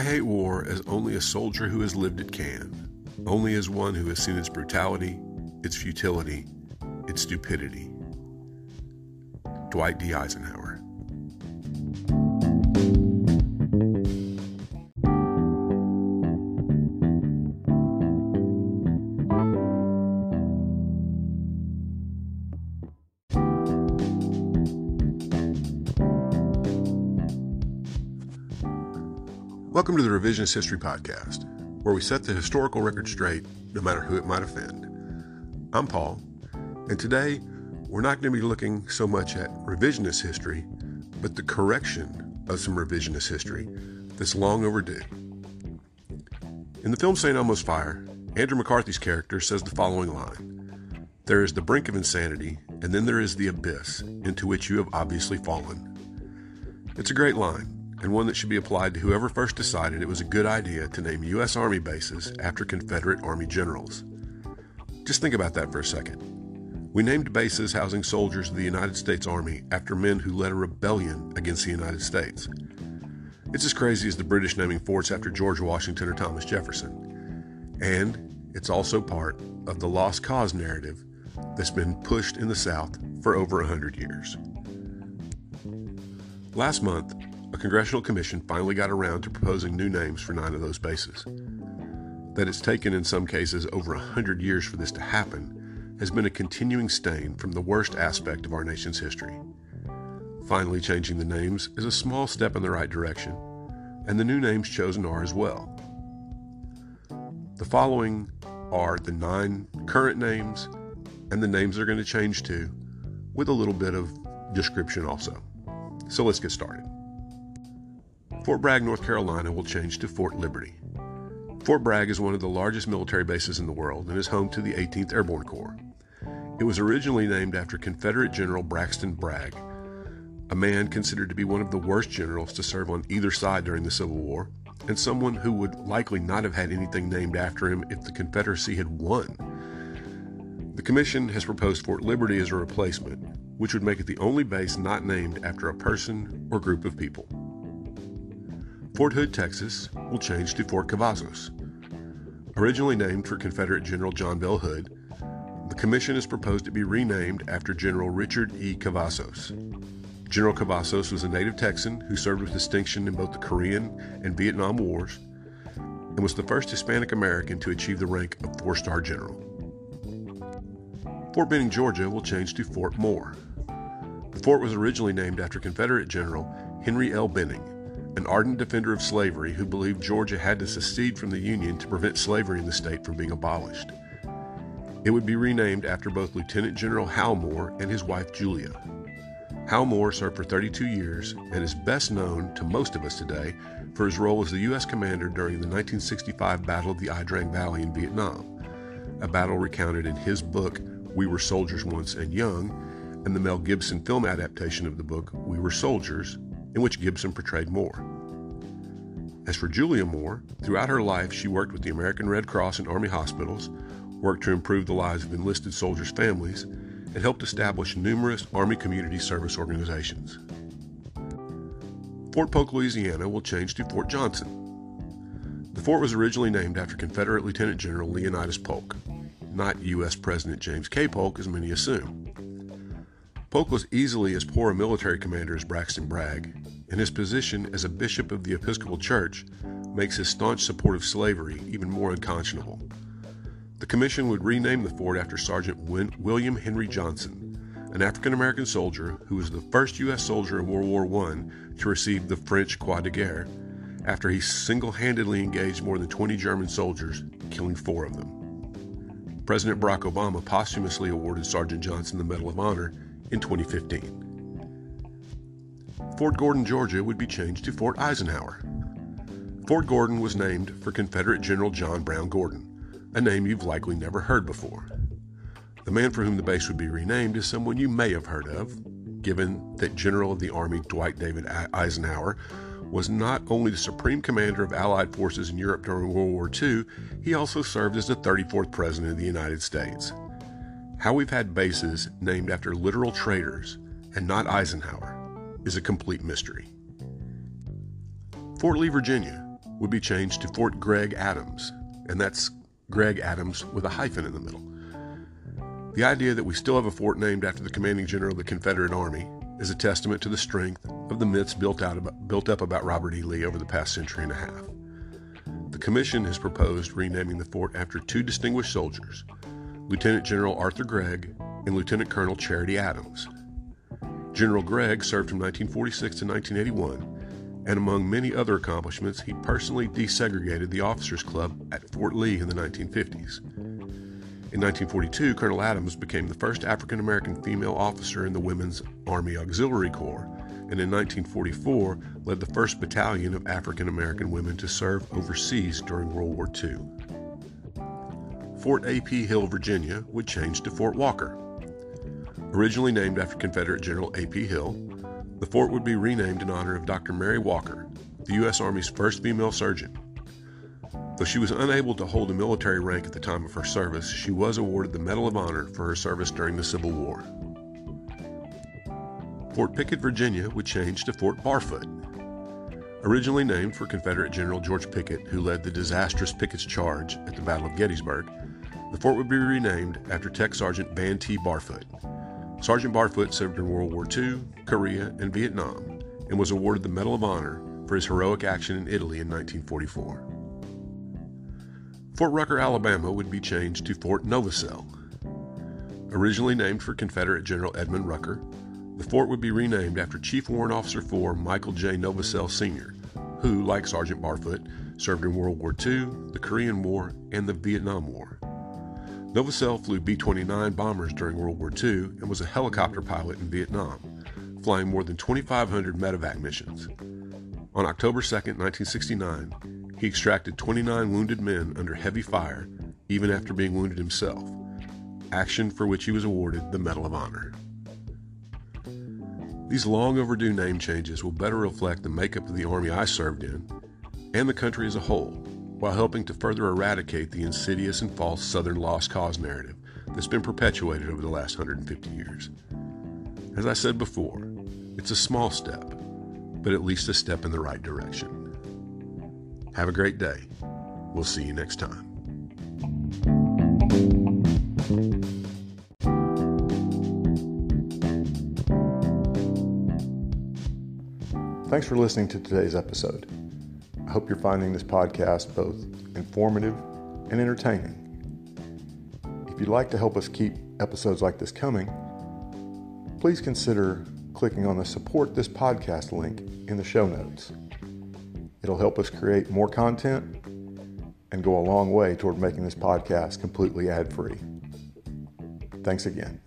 I hate war as only a soldier who has lived it can, only as one who has seen its brutality, its futility, its stupidity. Dwight D. Eisenhower. Welcome to the Revisionist History Podcast, where we set the historical record straight, no matter who it might offend. I'm Paul, and today we're not going to be looking so much at revisionist history, but the correction of some revisionist history that's long overdue. In the film St. Elmo's Fire, Andrew McCarthy's character says the following line There is the brink of insanity, and then there is the abyss into which you have obviously fallen. It's a great line and one that should be applied to whoever first decided it was a good idea to name U.S. Army bases after Confederate Army generals. Just think about that for a second. We named bases housing soldiers of the United States Army after men who led a rebellion against the United States. It's as crazy as the British naming forts after George Washington or Thomas Jefferson. And it's also part of the lost cause narrative that's been pushed in the South for over a hundred years. Last month, a congressional commission finally got around to proposing new names for nine of those bases. That it's taken in some cases over a hundred years for this to happen has been a continuing stain from the worst aspect of our nation's history. Finally, changing the names is a small step in the right direction, and the new names chosen are as well. The following are the nine current names and the names they're going to change to, with a little bit of description also. So let's get started. Fort Bragg, North Carolina will change to Fort Liberty. Fort Bragg is one of the largest military bases in the world and is home to the 18th Airborne Corps. It was originally named after Confederate General Braxton Bragg, a man considered to be one of the worst generals to serve on either side during the Civil War, and someone who would likely not have had anything named after him if the Confederacy had won. The Commission has proposed Fort Liberty as a replacement, which would make it the only base not named after a person or group of people. Fort Hood, Texas, will change to Fort Cavazos. Originally named for Confederate General John Bell Hood, the commission has proposed to be renamed after General Richard E. Cavazos. General Cavazos was a native Texan who served with distinction in both the Korean and Vietnam Wars and was the first Hispanic American to achieve the rank of four star general. Fort Benning, Georgia will change to Fort Moore. The fort was originally named after Confederate General Henry L. Benning, an ardent defender of slavery who believed Georgia had to secede from the Union to prevent slavery in the state from being abolished. It would be renamed after both Lieutenant General Hal Moore and his wife Julia. Hal Moore served for 32 years and is best known to most of us today for his role as the U.S. commander during the 1965 Battle of the Ia Drang Valley in Vietnam, a battle recounted in his book We Were Soldiers Once and Young, and the Mel Gibson film adaptation of the book We Were Soldiers in which Gibson portrayed Moore. As for Julia Moore, throughout her life she worked with the American Red Cross and Army hospitals, worked to improve the lives of enlisted soldiers' families, and helped establish numerous Army Community Service organizations. Fort Polk, Louisiana will change to Fort Johnson. The fort was originally named after Confederate Lieutenant General Leonidas Polk, not U.S. President James K. Polk, as many assume. Polk was easily as poor a military commander as Braxton Bragg, and his position as a bishop of the Episcopal Church makes his staunch support of slavery even more unconscionable. The commission would rename the fort after Sergeant William Henry Johnson, an African American soldier who was the first U.S. soldier in World War I to receive the French Croix de Guerre after he single handedly engaged more than 20 German soldiers, killing four of them. President Barack Obama posthumously awarded Sergeant Johnson the Medal of Honor in 2015. Fort Gordon, Georgia would be changed to Fort Eisenhower. Fort Gordon was named for Confederate General John Brown Gordon, a name you've likely never heard before. The man for whom the base would be renamed is someone you may have heard of, given that General of the Army Dwight David Eisenhower was not only the supreme commander of Allied forces in Europe during World War II, he also served as the 34th President of the United States. How we've had bases named after literal traitors and not Eisenhower is a complete mystery. Fort Lee, Virginia, would be changed to Fort Gregg Adams, and that's Gregg Adams with a hyphen in the middle. The idea that we still have a fort named after the commanding general of the Confederate Army is a testament to the strength of the myths built, out about, built up about Robert E. Lee over the past century and a half. The Commission has proposed renaming the fort after two distinguished soldiers, Lieutenant General Arthur Gregg and Lieutenant Colonel Charity Adams. General Gregg served from 1946 to 1981, and among many other accomplishments, he personally desegregated the Officers Club at Fort Lee in the 1950s. In 1942, Colonel Adams became the first African American female officer in the Women's Army Auxiliary Corps, and in 1944 led the first battalion of African American women to serve overseas during World War II. Fort A.P. Hill, Virginia would change to Fort Walker. Originally named after Confederate General A.P. Hill, the fort would be renamed in honor of Dr. Mary Walker, the U.S. Army's first female surgeon. Though she was unable to hold a military rank at the time of her service, she was awarded the Medal of Honor for her service during the Civil War. Fort Pickett, Virginia would change to Fort Barfoot. Originally named for Confederate General George Pickett, who led the disastrous Pickett's Charge at the Battle of Gettysburg, the fort would be renamed after Tech Sergeant Van T. Barfoot. Sergeant Barfoot served in World War II, Korea, and Vietnam, and was awarded the Medal of Honor for his heroic action in Italy in 1944. Fort Rucker, Alabama would be changed to Fort Novosel. Originally named for Confederate General Edmund Rucker, the fort would be renamed after Chief Warrant Officer 4 Michael J. Novosel Sr., who, like Sergeant Barfoot, served in World War II, the Korean War, and the Vietnam War. Novosel flew B 29 bombers during World War II and was a helicopter pilot in Vietnam, flying more than 2,500 medevac missions. On October 2, 1969, he extracted 29 wounded men under heavy fire, even after being wounded himself, action for which he was awarded the Medal of Honor. These long overdue name changes will better reflect the makeup of the Army I served in and the country as a whole, while helping to further eradicate the insidious and false Southern lost cause narrative that's been perpetuated over the last 150 years. As I said before, it's a small step, but at least a step in the right direction. Have a great day. We'll see you next time. Thanks for listening to today's episode. I hope you're finding this podcast both informative and entertaining. If you'd like to help us keep episodes like this coming, please consider clicking on the Support This Podcast link in the show notes. It'll help us create more content and go a long way toward making this podcast completely ad free. Thanks again.